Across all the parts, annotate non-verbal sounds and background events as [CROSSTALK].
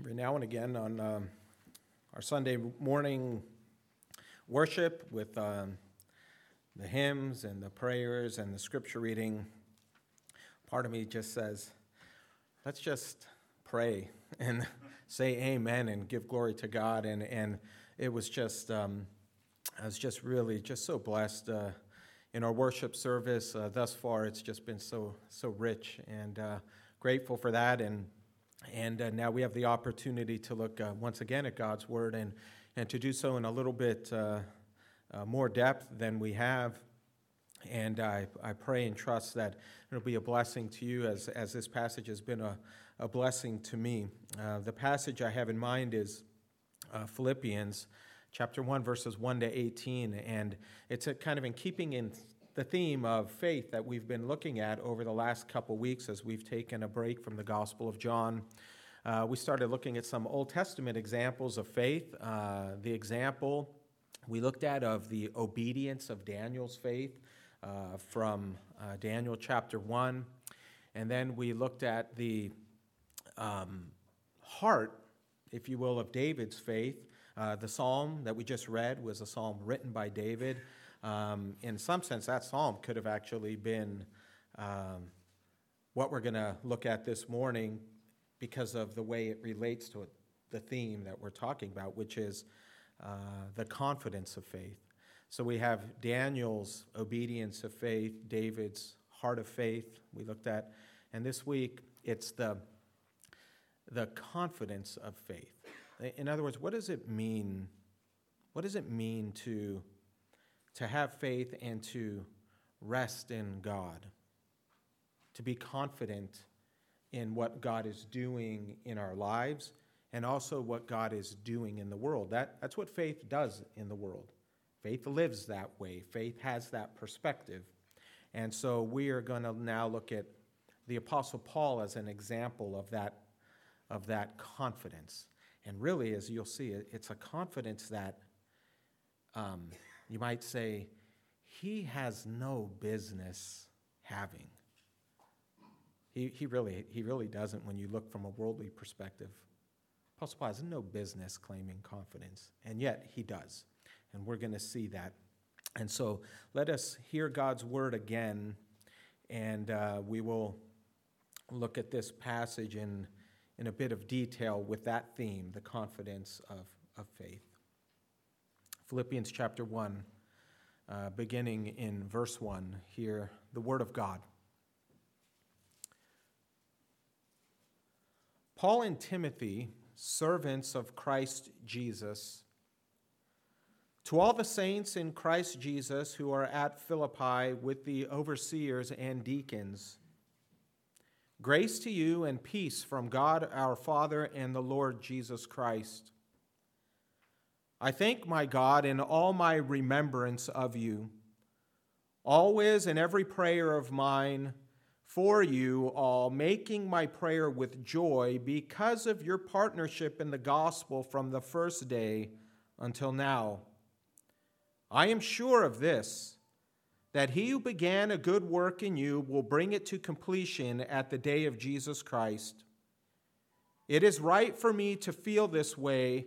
every now and again on um, our Sunday morning worship with um, the hymns and the prayers and the scripture reading, part of me just says, let's just pray and [LAUGHS] say amen and give glory to God. And, and it was just, um, I was just really just so blessed. Uh, in our worship service uh, thus far, it's just been so so rich, and uh, grateful for that. And and uh, now we have the opportunity to look uh, once again at God's Word and, and to do so in a little bit uh, uh more depth than we have. And I, I pray and trust that it'll be a blessing to you as, as this passage has been a, a blessing to me. Uh, the passage I have in mind is uh, Philippians chapter 1, verses 1 to 18. And it's kind of in keeping in the theme of faith that we've been looking at over the last couple weeks as we've taken a break from the Gospel of John. Uh, we started looking at some Old Testament examples of faith. Uh, the example we looked at of the obedience of Daniel's faith uh, from uh, Daniel chapter 1. And then we looked at the um, heart, if you will, of David's faith. Uh, the psalm that we just read was a psalm written by David. Um, in some sense, that psalm could have actually been um, what we're going to look at this morning because of the way it relates to it, the theme that we're talking about, which is uh, the confidence of faith. So we have Daniel's obedience of faith, David's heart of faith, we looked at, and this week it's the, the confidence of faith. In other words, what does it mean? What does it mean to to have faith and to rest in God, to be confident in what God is doing in our lives and also what God is doing in the world. That, that's what faith does in the world. Faith lives that way, faith has that perspective. And so we are going to now look at the Apostle Paul as an example of that, of that confidence. And really, as you'll see, it's a confidence that um, you might say, he has no business having. He, he, really, he really doesn't when you look from a worldly perspective. Apostle Paul has no business claiming confidence, and yet he does. And we're going to see that. And so let us hear God's word again, and uh, we will look at this passage in, in a bit of detail with that theme the confidence of, of faith. Philippians chapter 1, uh, beginning in verse 1, hear the word of God. Paul and Timothy, servants of Christ Jesus, to all the saints in Christ Jesus who are at Philippi with the overseers and deacons, grace to you and peace from God our Father and the Lord Jesus Christ. I thank my God in all my remembrance of you, always in every prayer of mine for you all, making my prayer with joy because of your partnership in the gospel from the first day until now. I am sure of this, that he who began a good work in you will bring it to completion at the day of Jesus Christ. It is right for me to feel this way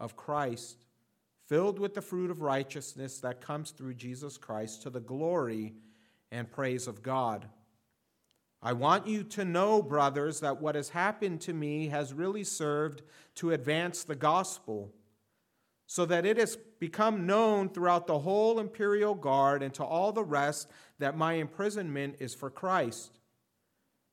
of Christ, filled with the fruit of righteousness that comes through Jesus Christ to the glory and praise of God. I want you to know, brothers, that what has happened to me has really served to advance the gospel, so that it has become known throughout the whole imperial guard and to all the rest that my imprisonment is for Christ.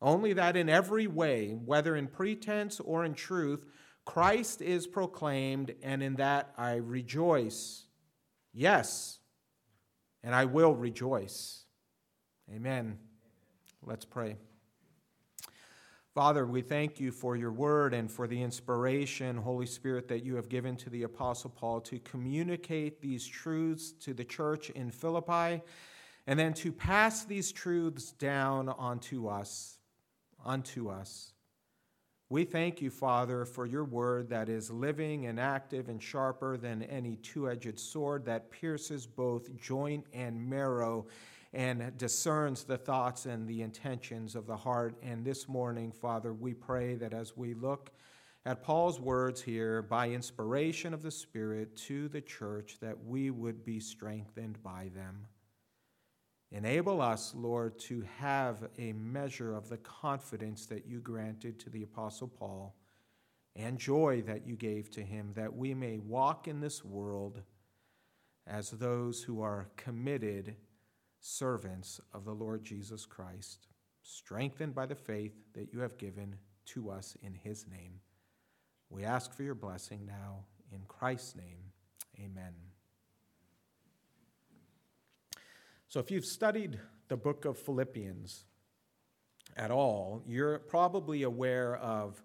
Only that in every way, whether in pretense or in truth, Christ is proclaimed, and in that I rejoice. Yes, and I will rejoice. Amen. Let's pray. Father, we thank you for your word and for the inspiration, Holy Spirit, that you have given to the Apostle Paul to communicate these truths to the church in Philippi and then to pass these truths down onto us. Unto us. We thank you, Father, for your word that is living and active and sharper than any two edged sword that pierces both joint and marrow and discerns the thoughts and the intentions of the heart. And this morning, Father, we pray that as we look at Paul's words here, by inspiration of the Spirit to the church, that we would be strengthened by them. Enable us, Lord, to have a measure of the confidence that you granted to the Apostle Paul and joy that you gave to him, that we may walk in this world as those who are committed servants of the Lord Jesus Christ, strengthened by the faith that you have given to us in his name. We ask for your blessing now in Christ's name. Amen. So, if you've studied the book of Philippians at all, you're probably aware of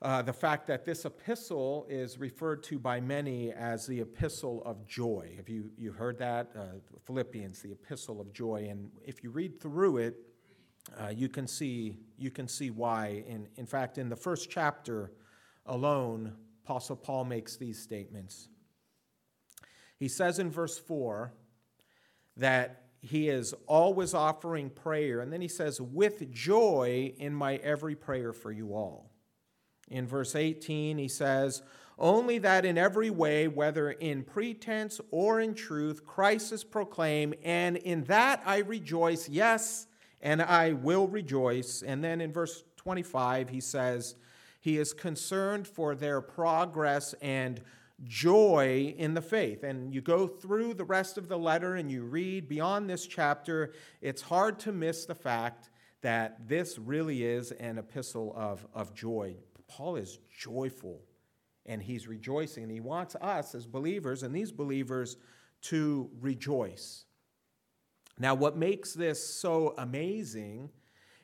uh, the fact that this epistle is referred to by many as the epistle of joy. Have you, you heard that? Uh, Philippians, the epistle of joy. And if you read through it, uh, you, can see, you can see why. In, in fact, in the first chapter alone, Apostle Paul makes these statements. He says in verse 4 that he is always offering prayer. And then he says, with joy in my every prayer for you all. In verse 18, he says, Only that in every way, whether in pretense or in truth, Christ is proclaimed, and in that I rejoice, yes, and I will rejoice. And then in verse 25, he says, He is concerned for their progress and joy in the faith. And you go through the rest of the letter and you read beyond this chapter, it's hard to miss the fact that this really is an epistle of, of joy. Paul is joyful and he's rejoicing. And he wants us as believers and these believers to rejoice. Now, what makes this so amazing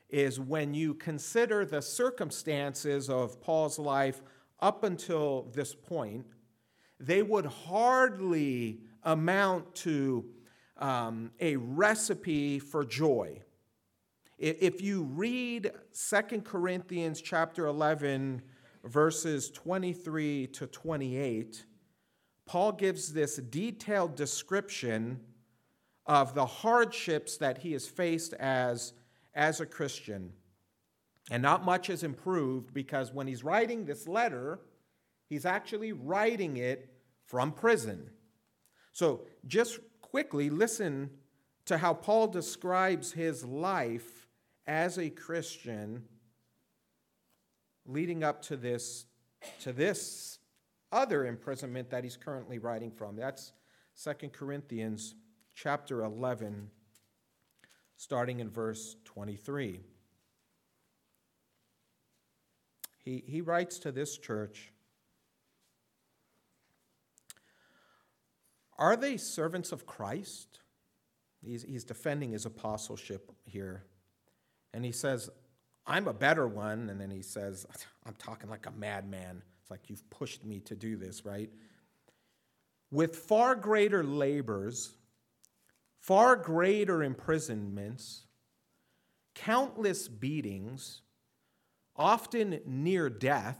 is when you consider the circumstances of Paul's life up until this point, they would hardly amount to um, a recipe for joy. If you read 2 Corinthians chapter 11, verses 23 to 28, Paul gives this detailed description of the hardships that he has faced as, as a Christian. And not much has improved because when he's writing this letter, he's actually writing it from prison. So just quickly listen to how Paul describes his life as a Christian leading up to this to this other imprisonment that he's currently writing from. That's 2 Corinthians chapter 11 starting in verse 23. He, he writes to this church Are they servants of Christ? He's, he's defending his apostleship here. And he says, I'm a better one. And then he says, [LAUGHS] I'm talking like a madman. It's like you've pushed me to do this, right? With far greater labors, far greater imprisonments, countless beatings, often near death.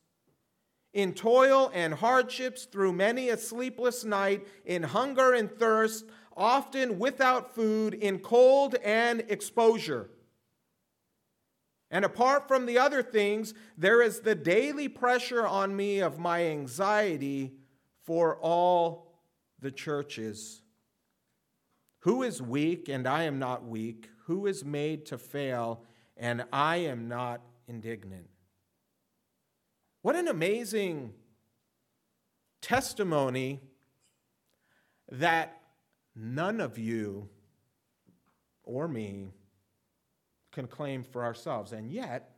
in toil and hardships through many a sleepless night, in hunger and thirst, often without food, in cold and exposure. And apart from the other things, there is the daily pressure on me of my anxiety for all the churches. Who is weak and I am not weak? Who is made to fail and I am not indignant? What an amazing testimony that none of you or me can claim for ourselves. And yet,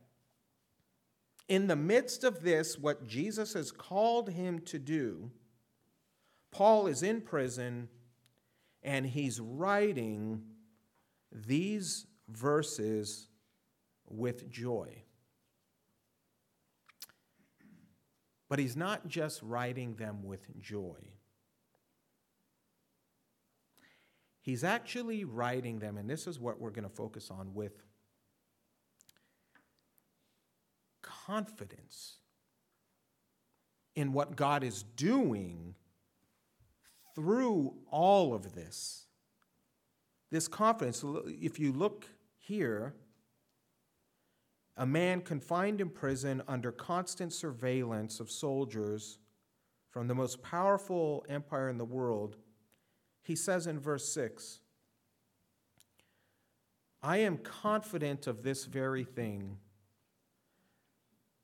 in the midst of this, what Jesus has called him to do, Paul is in prison and he's writing these verses with joy. But he's not just writing them with joy. He's actually writing them, and this is what we're going to focus on with confidence in what God is doing through all of this. This confidence, if you look here, a man confined in prison under constant surveillance of soldiers from the most powerful empire in the world, he says in verse 6 I am confident of this very thing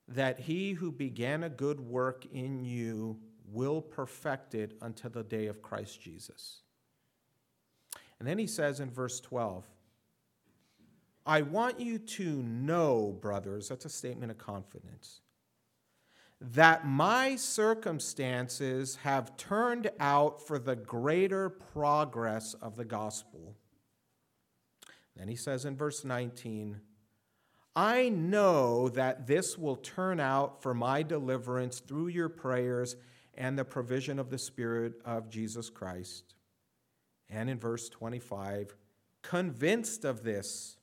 that he who began a good work in you will perfect it until the day of Christ Jesus. And then he says in verse 12, I want you to know, brothers, that's a statement of confidence, that my circumstances have turned out for the greater progress of the gospel. Then he says in verse 19, I know that this will turn out for my deliverance through your prayers and the provision of the Spirit of Jesus Christ. And in verse 25, convinced of this,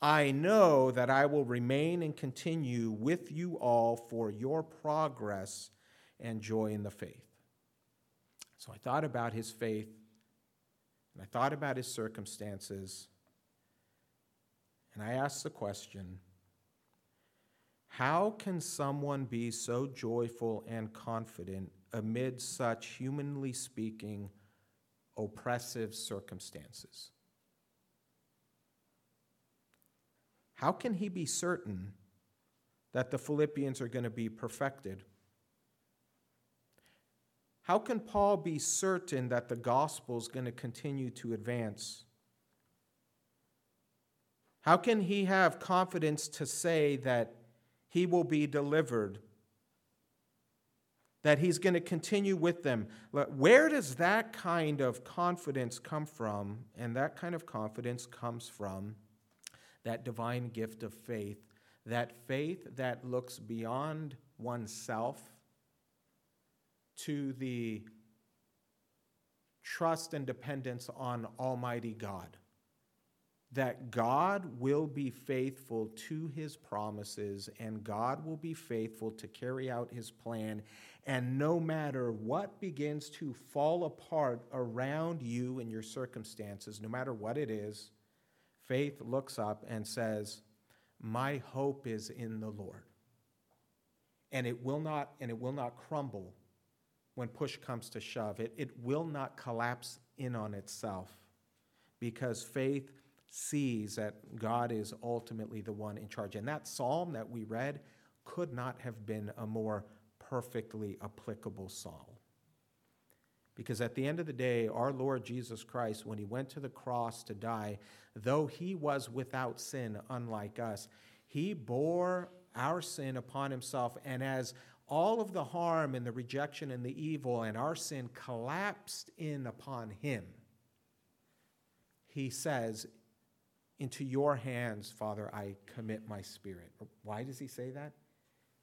I know that I will remain and continue with you all for your progress and joy in the faith. So I thought about his faith, and I thought about his circumstances. And I asked the question how can someone be so joyful and confident amid such, humanly speaking, oppressive circumstances? How can he be certain that the Philippians are going to be perfected? How can Paul be certain that the gospel is going to continue to advance? How can he have confidence to say that he will be delivered? That he's going to continue with them? Where does that kind of confidence come from? And that kind of confidence comes from that divine gift of faith, that faith that looks beyond oneself to the trust and dependence on Almighty God that God will be faithful to his promises and God will be faithful to carry out his plan. And no matter what begins to fall apart around you and your circumstances, no matter what it is, faith looks up and says, My hope is in the Lord. And it will not, and it will not crumble when push comes to shove. It, it will not collapse in on itself because faith sees that God is ultimately the one in charge. And that psalm that we read could not have been a more perfectly applicable psalm. Because at the end of the day, our Lord Jesus Christ, when he went to the cross to die, though he was without sin, unlike us, he bore our sin upon himself. And as all of the harm and the rejection and the evil and our sin collapsed in upon him, he says, into your hands, Father, I commit my spirit. Why does he say that?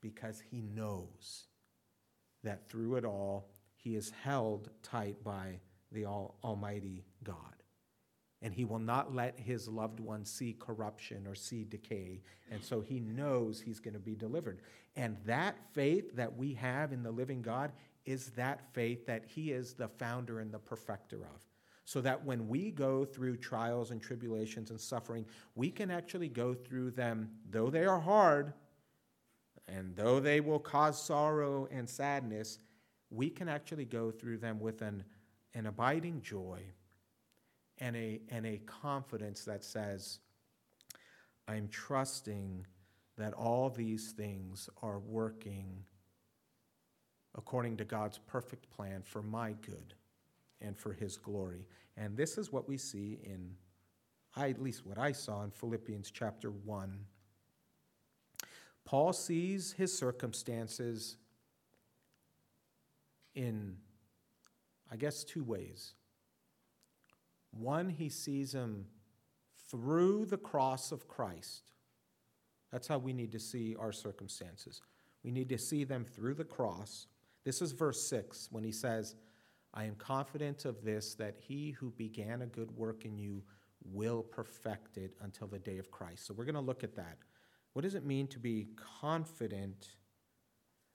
Because he knows that through it all, he is held tight by the Almighty God. And he will not let his loved one see corruption or see decay. And so he knows he's going to be delivered. And that faith that we have in the living God is that faith that he is the founder and the perfecter of so that when we go through trials and tribulations and suffering, we can actually go through them, though they are hard, and though they will cause sorrow and sadness, we can actually go through them with an, an abiding joy and a, and a confidence that says, I'm trusting that all these things are working according to God's perfect plan for my good and for his glory. And this is what we see in, at least what I saw in Philippians chapter 1. Paul sees his circumstances in, I guess, two ways. One, he sees him through the cross of Christ. That's how we need to see our circumstances. We need to see them through the cross. This is verse 6 when he says, I am confident of this, that he who began a good work in you will perfect it until the day of Christ. So we're going to look at that. What does it mean to be confident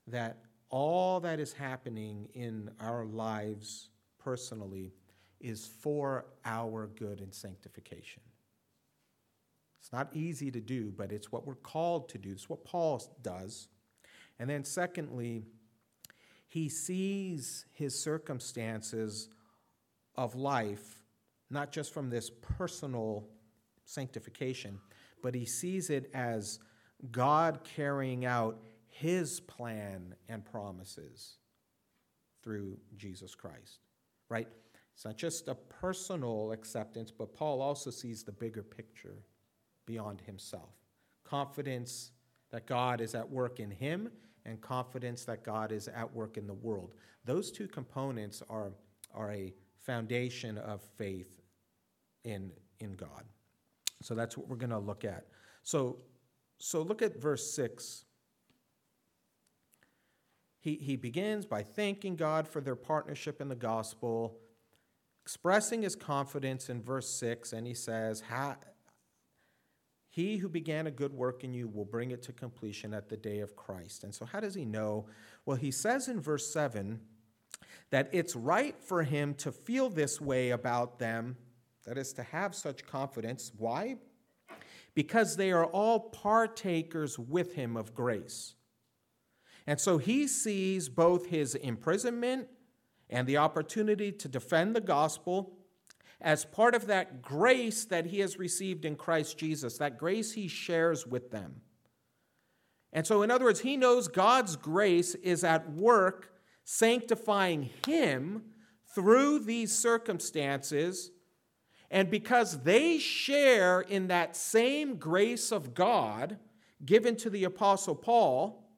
that all that is happening in our lives personally is for our good and sanctification? It's not easy to do, but it's what we're called to do. It's what Paul does. And then, secondly, he sees his circumstances of life not just from this personal sanctification, but he sees it as God carrying out his plan and promises through Jesus Christ, right? It's not just a personal acceptance, but Paul also sees the bigger picture beyond himself. Confidence that God is at work in him and confidence that God is at work in the world. Those two components are, are a foundation of faith in, in God. So that's what we're going to look at. So, so look at verse 6. He, he begins by thanking God for their partnership in the gospel, expressing his confidence in verse 6, and he says, he who began a good work in you will bring it to completion at the day of Christ. And so, how does he know? Well, he says in verse 7 that it's right for him to feel this way about them, that is, to have such confidence. Why? Because they are all partakers with him of grace. And so he sees both his imprisonment and the opportunity to defend the gospel as part of that grace that he has received in Christ Jesus, that grace he shares with them. And so, in other words, he knows God's grace is at work sanctifying him through these circumstances. And because they share in that same grace of God given to the Apostle Paul,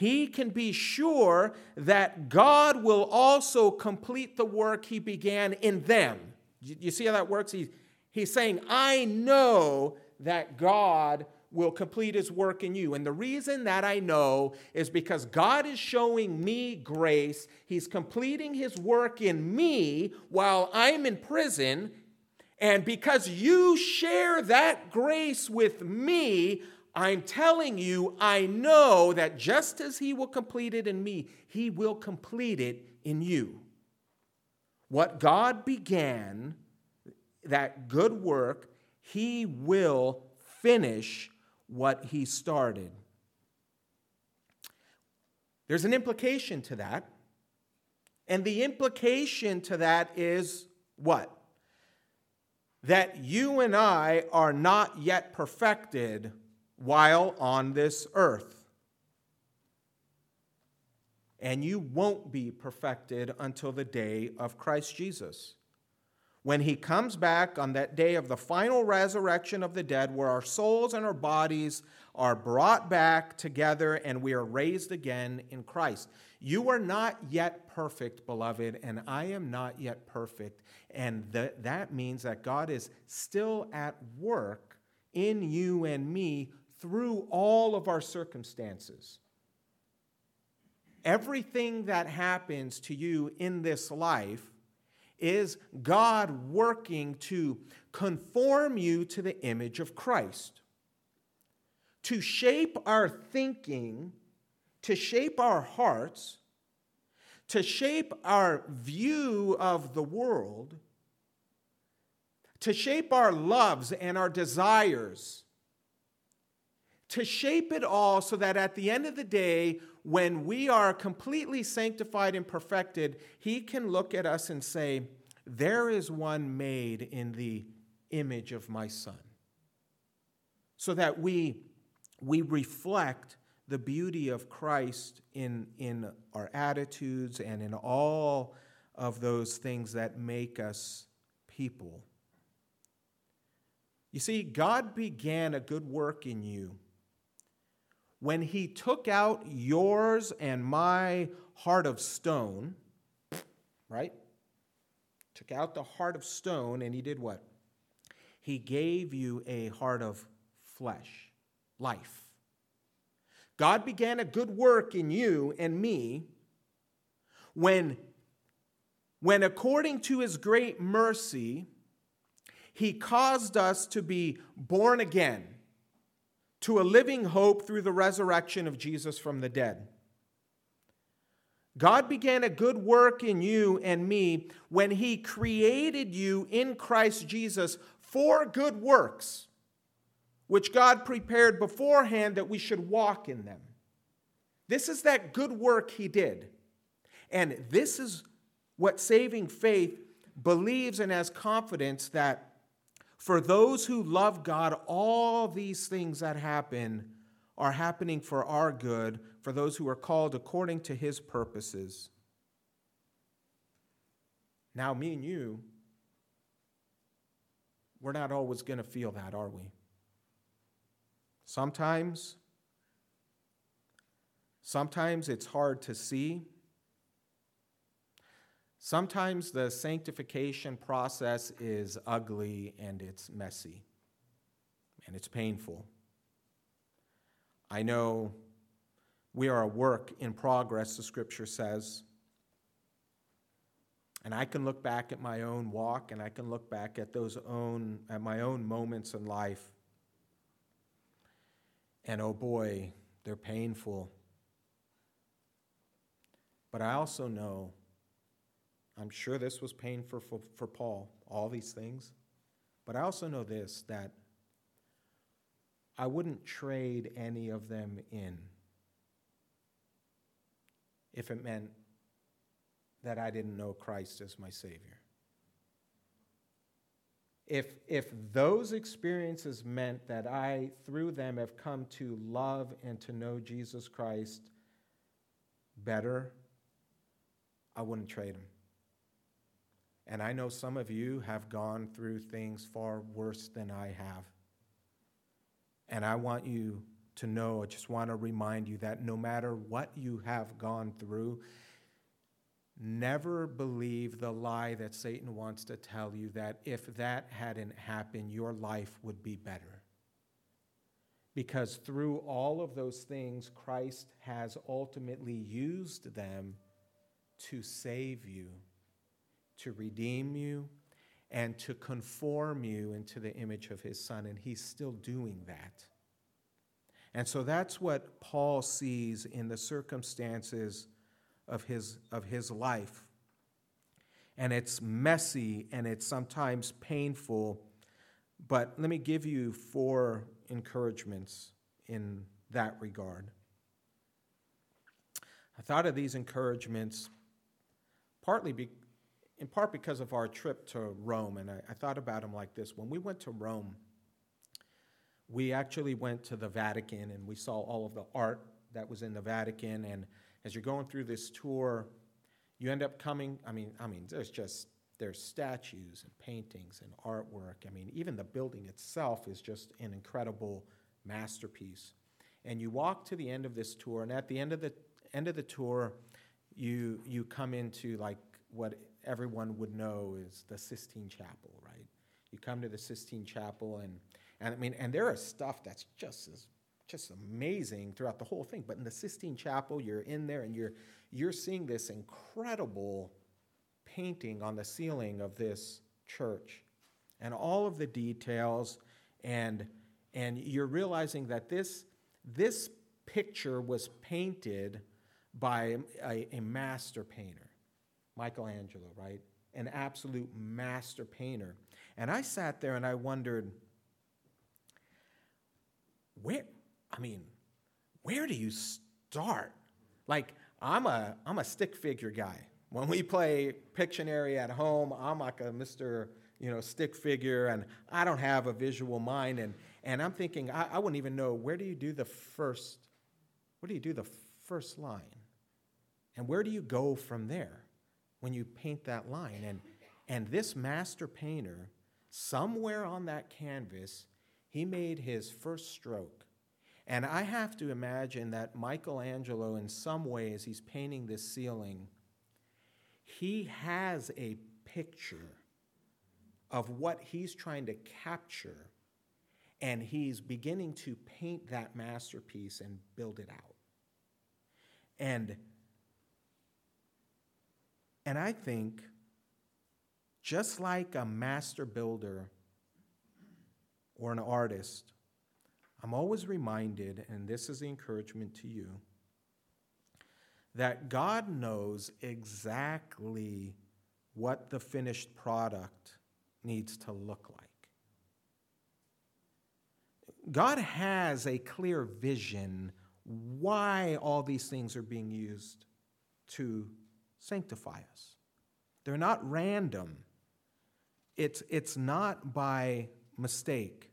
he can be sure that God will also complete the work he began in them. You see how that works? He, he's saying, I know that God will complete his work in you. And the reason that I know is because God is showing me grace. He's completing his work in me while I'm in prison. And because you share that grace with me, I'm telling you, I know that just as he will complete it in me, he will complete it in you. What God began, that good work, He will finish what He started. There's an implication to that. And the implication to that is what? That you and I are not yet perfected while on this earth and you won't be perfected until the day of Christ Jesus. When he comes back on that day of the final resurrection of the dead, where our souls and our bodies are brought back together and we are raised again in Christ. You are not yet perfect, beloved, and I am not yet perfect. And th- that means that God is still at work in you and me through all of our circumstances. everything that happens to you in this life is God working to conform you to the image of Christ, to shape our thinking, to shape our hearts, to shape our view of the world, to shape our loves and our desires, to shape it all so that at the end of the day, when we are completely sanctified and perfected, He can look at us and say, There is one made in the image of my Son. So that we, we reflect the beauty of Christ in, in our attitudes and in all of those things that make us people. You see, God began a good work in you when he took out yours and my heart of stone, right? Took out the heart of stone and he did what? He gave you a heart of flesh, life. God began a good work in you and me when, when according to his great mercy, he caused us to be born again to a living hope through the resurrection of Jesus from the dead. God began a good work in you and me when He created you in Christ Jesus for good works, which God prepared beforehand that we should walk in them. This is that good work He did. And this is what saving faith believes and has confidence that for those who love God, all these things that happen are happening for our good, for those who are called according to his purposes. Now, me and you, we're not always going to feel that, are we? Sometimes, sometimes it's hard to see. Sometimes the sanctification process is ugly and it's messy and it's painful. I know we are a work in progress, the scripture says. And I can look back at my own walk and I can look back at those own at my own moments in life. And oh boy, they're painful. But I also know I'm sure this was painful for, for Paul, all these things. But I also know this that I wouldn't trade any of them in if it meant that I didn't know Christ as my Savior. If, if those experiences meant that I, through them, have come to love and to know Jesus Christ better, I wouldn't trade them. And I know some of you have gone through things far worse than I have. And I want you to know, I just want to remind you that no matter what you have gone through, never believe the lie that Satan wants to tell you that if that hadn't happened, your life would be better. Because through all of those things, Christ has ultimately used them to save you to redeem you, and to conform you into the image of his son. And he's still doing that. And so that's what Paul sees in the circumstances of his, of his life. And it's messy and it's sometimes painful. But let me give you four encouragements in that regard. I thought of these encouragements partly be, in part because of our trip to Rome. And I, I thought about him like this. When we went to Rome, we actually went to the Vatican and we saw all of the art that was in the Vatican. And as you're going through this tour, you end up coming, I mean, I mean, there's just there's statues and paintings and artwork. I mean, even the building itself is just an incredible masterpiece. And you walk to the end of this tour, and at the end of the end of the tour, you you come into like what everyone would know is the Sistine Chapel, right? You come to the Sistine Chapel, and, and I mean, and there is stuff that's just as just amazing throughout the whole thing. But in the Sistine Chapel, you're in there and you're, you're seeing this incredible painting on the ceiling of this church and all of the details and and you're realizing that this this picture was painted by a, a master painter michelangelo right an absolute master painter and i sat there and i wondered where i mean where do you start like i'm a i'm a stick figure guy when we play Pictionary at home, I'm like a Mr. You know, stick figure, and I don't have a visual mind. And, and I'm thinking, I, I wouldn't even know where do you do the first, where do you do the first line? And where do you go from there when you paint that line? And, and this master painter, somewhere on that canvas, he made his first stroke. And I have to imagine that Michelangelo, in some ways, he's painting this ceiling he has a picture of what he's trying to capture, and he's beginning to paint that masterpiece and build it out. And, and I think, just like a master builder or an artist, I'm always reminded, and this is the encouragement to you that God knows exactly what the finished product needs to look like. God has a clear vision why all these things are being used to sanctify us. They're not random. It's, it's not by mistake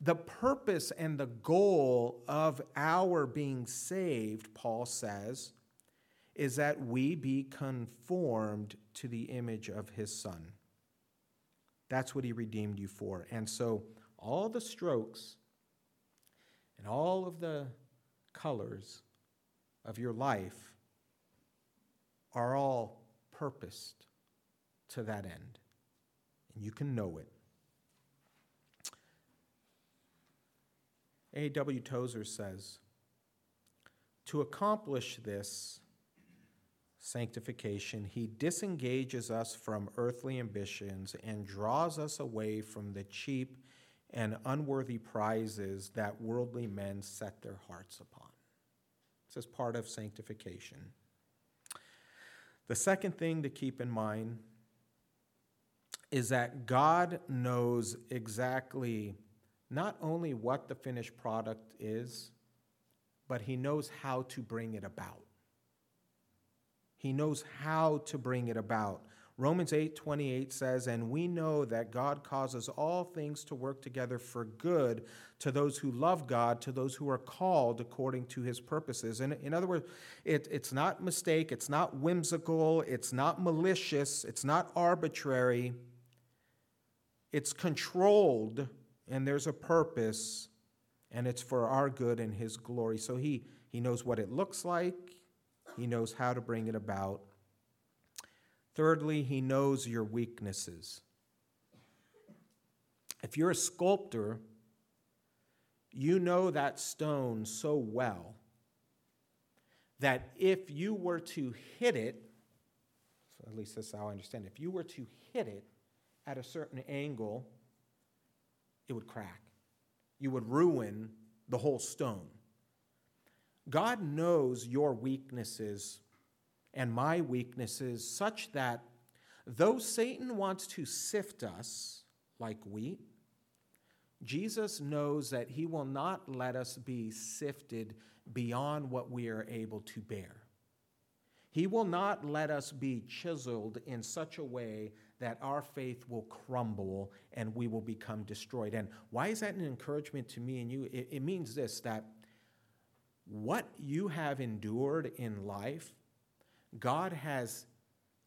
the purpose and the goal of our being saved, Paul says, is that we be conformed to the image of his Son. That's what he redeemed you for. And so, all the strokes and all of the colors of your life are all purposed to that end. And you can know it. A.W. Tozer says, To accomplish this sanctification, he disengages us from earthly ambitions and draws us away from the cheap and unworthy prizes that worldly men set their hearts upon. This is part of sanctification. The second thing to keep in mind is that God knows exactly not only what the finished product is, but he knows how to bring it about. He knows how to bring it about. Romans 8:28 says, "And we know that God causes all things to work together for good to those who love God, to those who are called according to his purposes." And in other words, it, it's not mistake, it's not whimsical, it's not malicious, it's not arbitrary. It's controlled and there's a purpose, and it's for our good and His glory. So He, he knows what it looks like, He knows how to bring it about. Thirdly, He knows your weaknesses. If you're a sculptor, you know that stone so well that if you were to hit it, so at least that's how I understand if you were to hit it at a certain angle, it would crack. You would ruin the whole stone. God knows your weaknesses and my weaknesses such that though Satan wants to sift us like wheat, Jesus knows that he will not let us be sifted beyond what we are able to bear. He will not let us be chiseled in such a way that our faith will crumble and we will become destroyed. And why is that an encouragement to me and you? It, it means this that what you have endured in life, God has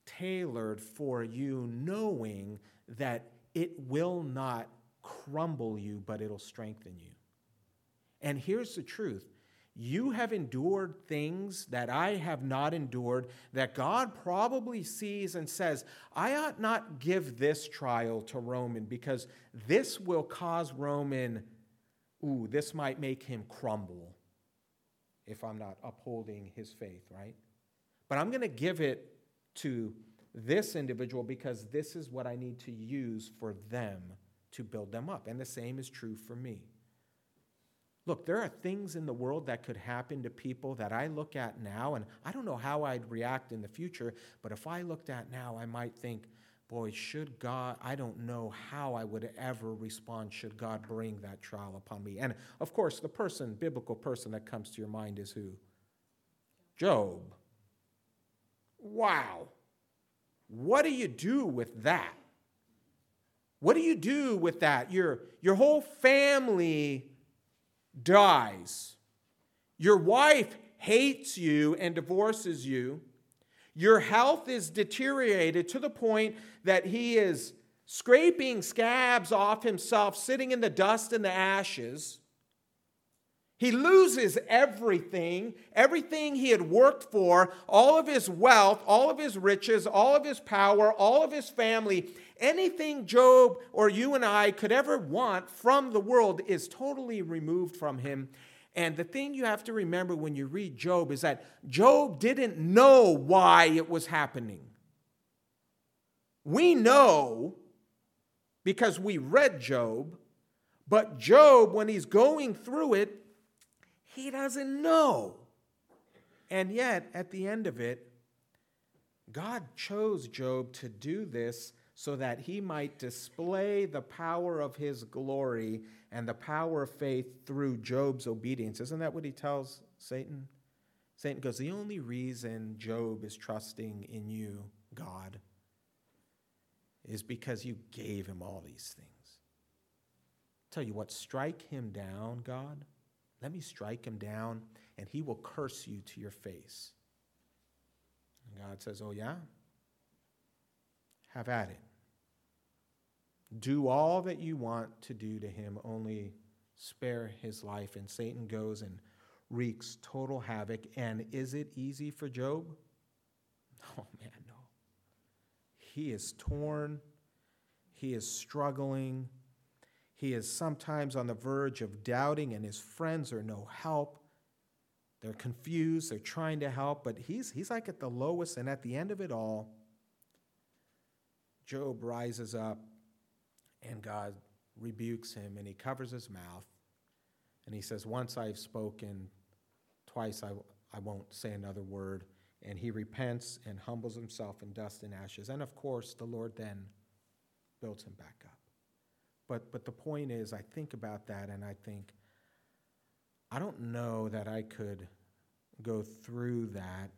tailored for you, knowing that it will not crumble you, but it'll strengthen you. And here's the truth you have endured things that I have not endured, that God probably sees and says, I ought not give this trial to Roman because this will cause Roman ooh, this might make him crumble if I'm not upholding his faith, right? But I'm going to give it to this individual because this is what I need to use for them to build them up. And the same is true for me. Look, there are things in the world that could happen to people that I look at now, and I don't know how I'd react in the future, but if I looked at now, I might think, boy, should God, I don't know how I would ever respond should God bring that trial upon me. And of course, the person, biblical person that comes to your mind is who? Job. Wow. What do you do with that? What do you do with that? Your, your whole family dies. Your wife hates you and divorces you. Your health is deteriorated to the point that he is scraping scabs off himself, sitting in the dust and the ashes. He loses everything, everything he had worked for, all of his wealth, all of his riches, all of his power, all of his family. Anything Job or you and I could ever want from the world is totally removed from him. And the thing you have to remember when you read Job is that Job didn't know why it was happening. We know because we read Job, but Job, when he's going through it, he doesn't know. And yet, at the end of it, God chose Job to do this so that he might display the power of his glory and the power of faith through Job's obedience. Isn't that what he tells Satan? Satan goes, The only reason Job is trusting in you, God, is because you gave him all these things. i Tell you what, strike him down, God. Let me strike him down, and he will curse you to your face. And God says, Oh, yeah? Have at it. Do all that you want to do to him, only spare his life. And Satan goes and wreaks total havoc. And is it easy for Job? [LAUGHS] Oh, man, no. He is torn, he is struggling, he is sometimes on the verge of doubting, and his friends are no help. They're confused, they're trying to help, but he's, he's like at the lowest, and at the end of it all, Job rises up and God rebukes him and he covers his mouth. And he says, Once I've spoken, twice I, I won't say another word. And he repents and humbles himself in dust and ashes. And of course, the Lord then builds him back up. But, but the point is, I think about that and I think, I don't know that I could go through that.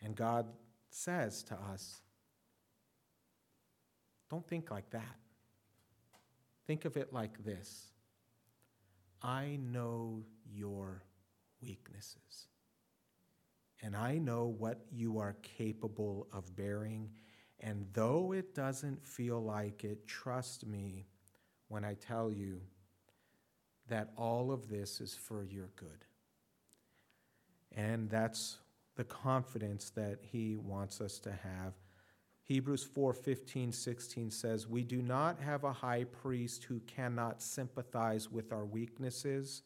And God says to us, don't think like that. Think of it like this I know your weaknesses, and I know what you are capable of bearing. And though it doesn't feel like it, trust me when I tell you that all of this is for your good. And that's the confidence that he wants us to have Hebrews 4 15, 16 says, We do not have a high priest who cannot sympathize with our weaknesses,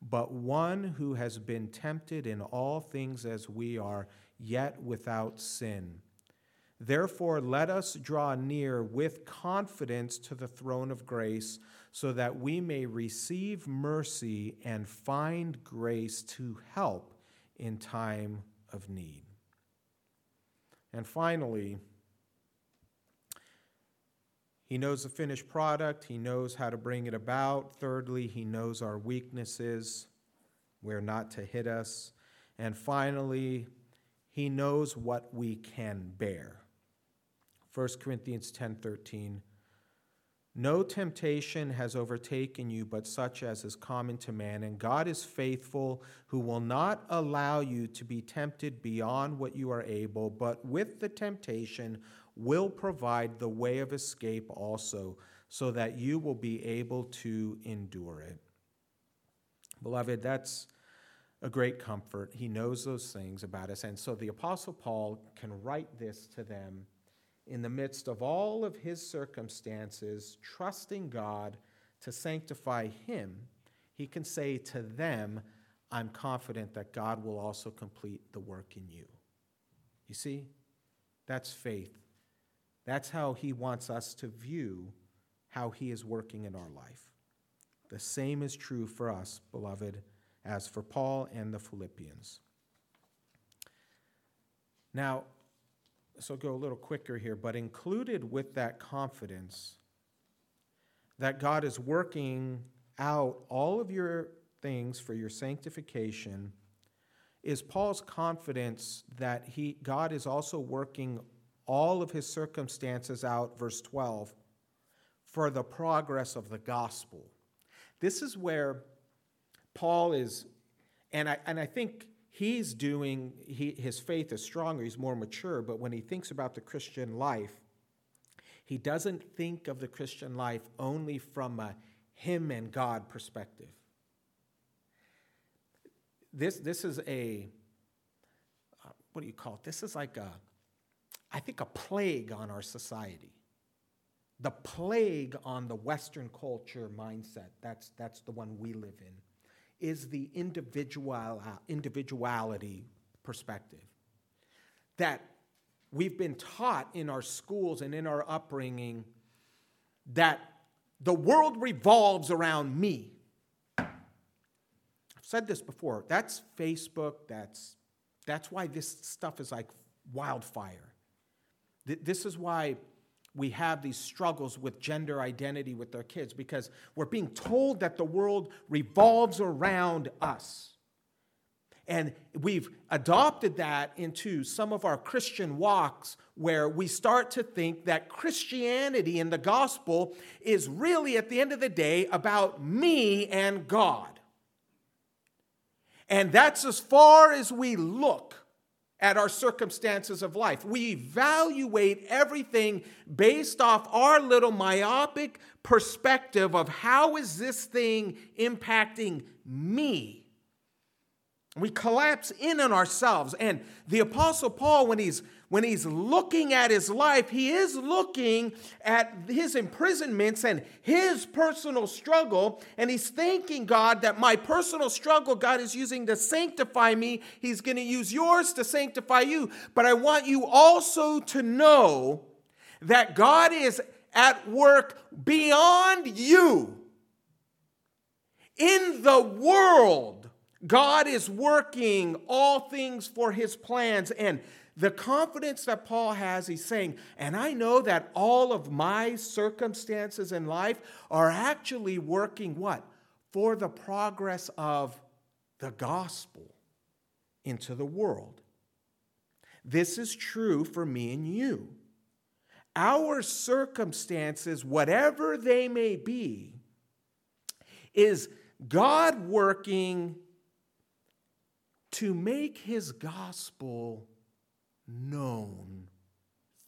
but one who has been tempted in all things as we are, yet without sin. Therefore, let us draw near with confidence to the throne of grace, so that we may receive mercy and find grace to help in time of need. And finally, he knows the finished product, He knows how to bring it about. Thirdly, He knows our weaknesses, where not to hit us. And finally, He knows what we can bear. 1 Corinthians 10:13 No temptation has overtaken you but such as is common to man and God is faithful who will not allow you to be tempted beyond what you are able but with the temptation will provide the way of escape also, so that you will be able to endure it. Beloved, that's a great comfort. He knows those things about us. And so the Apostle Paul can write this to them in the midst of all of his circumstances, trusting God to sanctify him. he can say to them, I'm confident that God will also complete the work in you. You see? That's faith. That's how he wants us to view how he is working in our life. The same is true for us, beloved, as for Paul and the Philippians. Now, so go a little quicker here, but included with that confidence that God is working out all of your things for your sanctification is Paul's confidence that he, God is also working all of his circumstances out, verse 12, for the progress of the gospel. This is where Paul is, and I, and I think he's doing, he, his faith is stronger, he's more mature, but when he thinks about the Christian life, he doesn't think of the Christian life only from a him and God perspective. This, this is a, uh, what do you call it? This is like a, I think, a plague on our society. The plague on the Western culture mindset, that's, that's the one we live in is the individual, individuality perspective. That we've been taught in our schools and in our upbringing that the world revolves around me. I've said this before. That's Facebook. That's, that's why this stuff is like wildfire. This is why we have these struggles with gender identity with their kids because we're being told that the world revolves around us. And we've adopted that into some of our Christian walks where we start to think that Christianity and the gospel is really, at the end of the day, about me and God. And that's as far as we look at our circumstances of life. We evaluate everything based off our little myopic perspective of how is this thing impacting me? We collapse in on ourselves. And the Apostle Paul, when he's when he's looking at his life, he is looking at his imprisonments and his personal struggle. And he's thanking God that my personal struggle, God is using to sanctify me. He's going to use yours to sanctify you. But I want you also to know that God is at work beyond you in the world. God is working all things for his plans. And the confidence that Paul has, he's saying, and I know that all of my circumstances in life are actually working what? For the progress of the gospel into the world. This is true for me and you. Our circumstances, whatever they may be, is God working to make his gospel known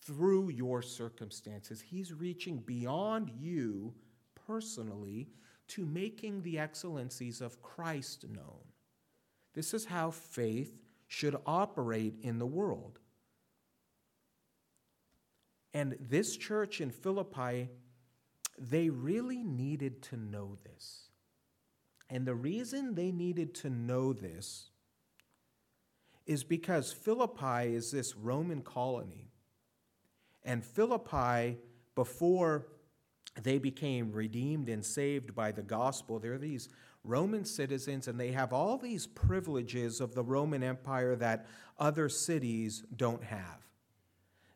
through your circumstances. He's reaching beyond you personally to making the excellencies of Christ known. This is how faith should operate in the world. And this church in Philippi, they really needed to know this. And the reason they needed to know this is because Philippi is this Roman colony. And Philippi, before they became redeemed and saved by the gospel, they're these Roman citizens, and they have all these privileges of the Roman Empire that other cities don't have.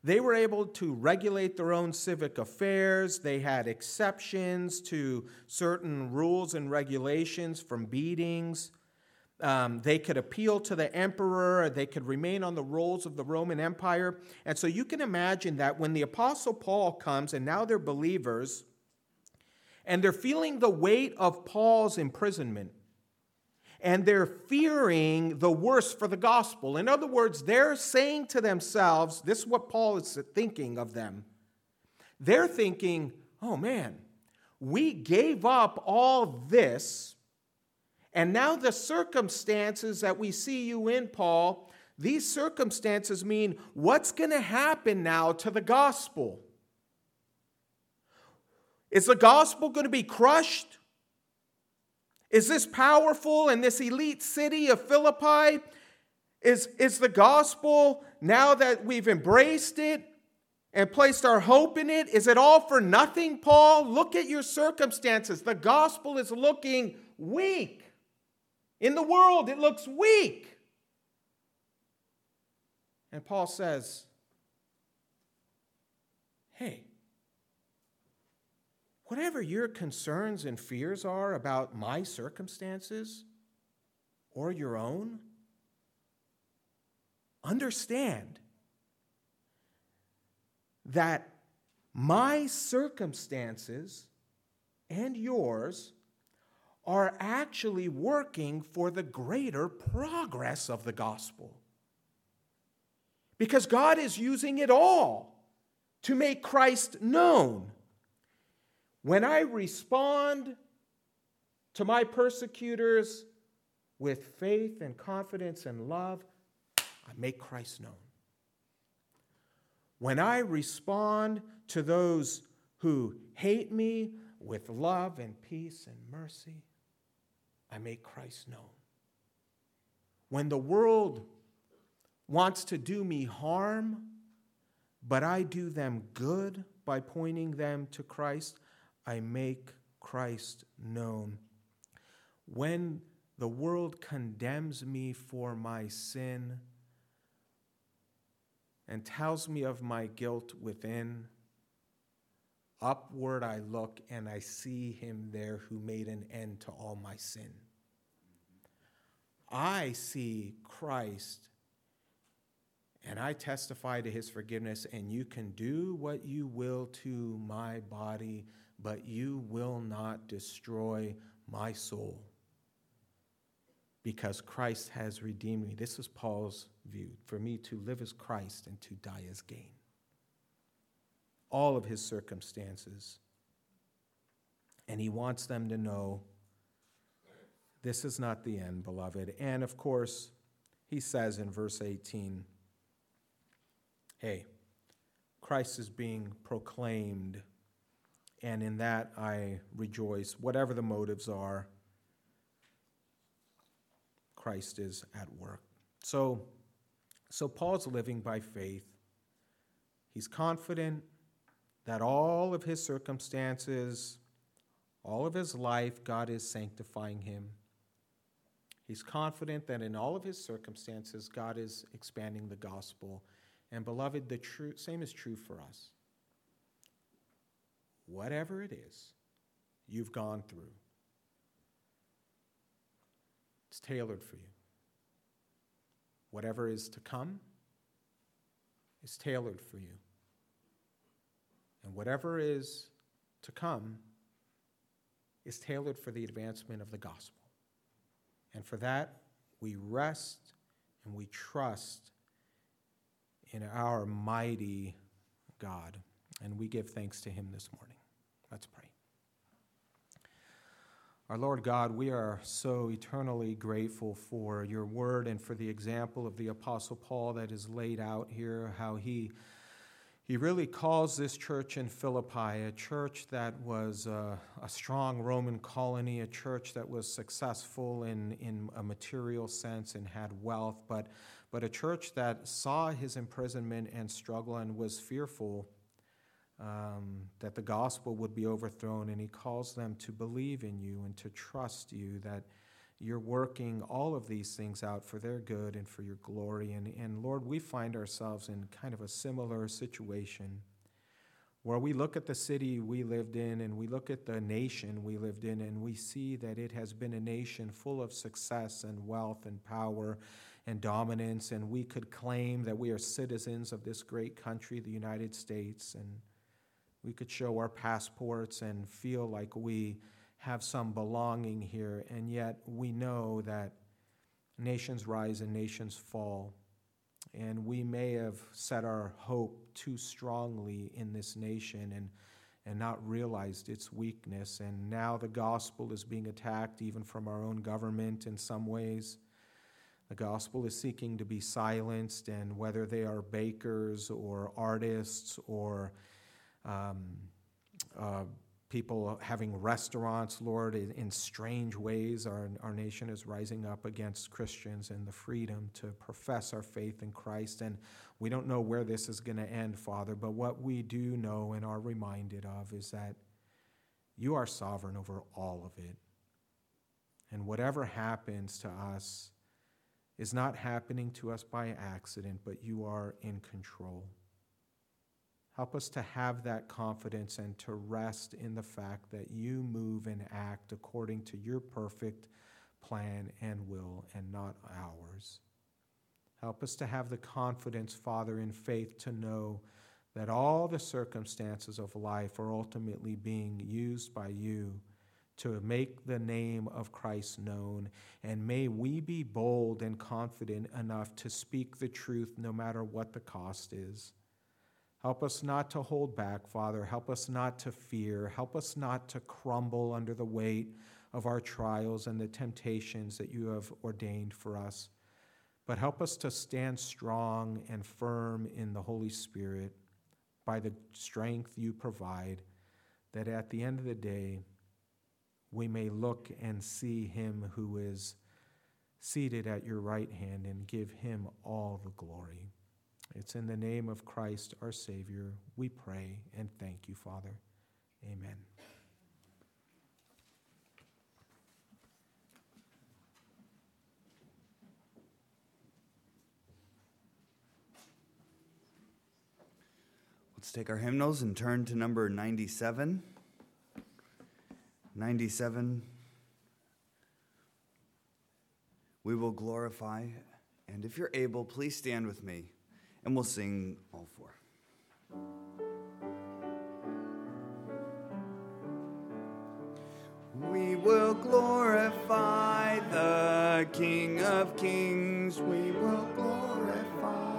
They were able to regulate their own civic affairs. They had exceptions to certain rules and regulations from beatings. Um, they could appeal to the emperor, they could remain on the rolls of the Roman Empire. And so you can imagine that when the Apostle Paul comes, and now they're believers, and they're feeling the weight of Paul's imprisonment, and they're fearing the worst for the gospel. In other words, they're saying to themselves, this is what Paul is thinking of them. They're thinking, oh man, we gave up all this and now, the circumstances that we see you in, Paul, these circumstances mean what's going to happen now to the gospel? Is the gospel going to be crushed? Is this powerful and this elite city of Philippi? Is, is the gospel, now that we've embraced it and placed our hope in it, is it all for nothing, Paul? Look at your circumstances. The gospel is looking weak. In the world, it looks weak. And Paul says, hey, whatever your concerns and fears are about my circumstances or your own, understand that my circumstances and yours are actually working for the greater progress of the gospel. Because God is using it all to make Christ known. When I respond to my persecutors with faith and confidence and love, I make Christ known. When I respond to those who hate me with love and peace and mercy, I make Christ known. When the world wants to do me harm, but I do them good by pointing them to Christ, I make Christ known. When the world condemns me for my sin and tells me of my guilt within, upward I look and I see him there who made an end to all my sin. I see Christ and I testify to his forgiveness, and you can do what you will to my body, but you will not destroy my soul because Christ has redeemed me. This is Paul's view. For me to live as Christ and to die as gain. All of his circumstances. And he wants them to know this is not the end, beloved. And of course, he says in verse 18, hey, Christ is being proclaimed, and in that I rejoice. Whatever the motives are, Christ is at work. So, so Paul's living by faith. He's confident that all of his circumstances, all of his life, God is sanctifying him. He's confident that in all of his circumstances, God is expanding the gospel and beloved, the same is true for us. Whatever it is you've gone through, it's tailored for you. Whatever is to come is tailored for you. And whatever is to come is tailored for the advancement of the gospel. And for that, we rest and we trust in our mighty God. And we give thanks to him this morning. Let's pray. Our Lord God, we are so eternally grateful for your word and for the example of the Apostle Paul that is laid out here, how he, he really calls this church in Philippi a church that was a, a strong Roman colony, a church that was successful in, in a material sense and had wealth, but but a church that saw his imprisonment and struggle and was fearful um, that the gospel would be overthrown. And he calls them to believe in you and to trust you that you're working all of these things out for their good and for your glory. And, and Lord, we find ourselves in kind of a similar situation where we look at the city we lived in and we look at the nation we lived in and we see that it has been a nation full of success and wealth and power and dominance, and we could claim that we are citizens of this great country, the United States, and we could show our passports and feel like we have some belonging here, and yet we know that nations rise and nations fall. And we may have set our hope too strongly in this nation and, and not realized its weakness. And now the gospel is being attacked even from our own government in some ways. The gospel is seeking to be silenced, and whether they are bakers or artists or um, uh, people having restaurants, Lord, in, in strange ways. Our, our nation is rising up against Christians and the freedom to profess our faith in Christ. And we don't know where this is going to end, Father, but what we do know and are reminded of is that you are sovereign over all of it. And whatever happens to us is not happening to us by accident, but you are in control. Help us to have that confidence and to rest in the fact that you move and act according to your perfect plan and will and not ours. Help us to have the confidence, Father, in faith to know that all the circumstances of life are ultimately being used by you to make the name of Christ known. And may we be bold and confident enough to speak the truth no matter what the cost is. Help us not to hold back, Father. Help us not to fear. Help us not to crumble under the weight of our trials and the temptations that you have ordained for us. But help us to stand strong and firm in the Holy Spirit by the strength you provide, that at the end of the day, we may look and see him who is seated at your right hand and give him all the glory. It's in the name of Christ our Savior we pray and thank you, Father. Amen. Let's take our hymnals and turn to number 97. 97. We will glorify. And if you're able, please stand with me and we'll sing all four. We will glorify the King of Kings. We will glorify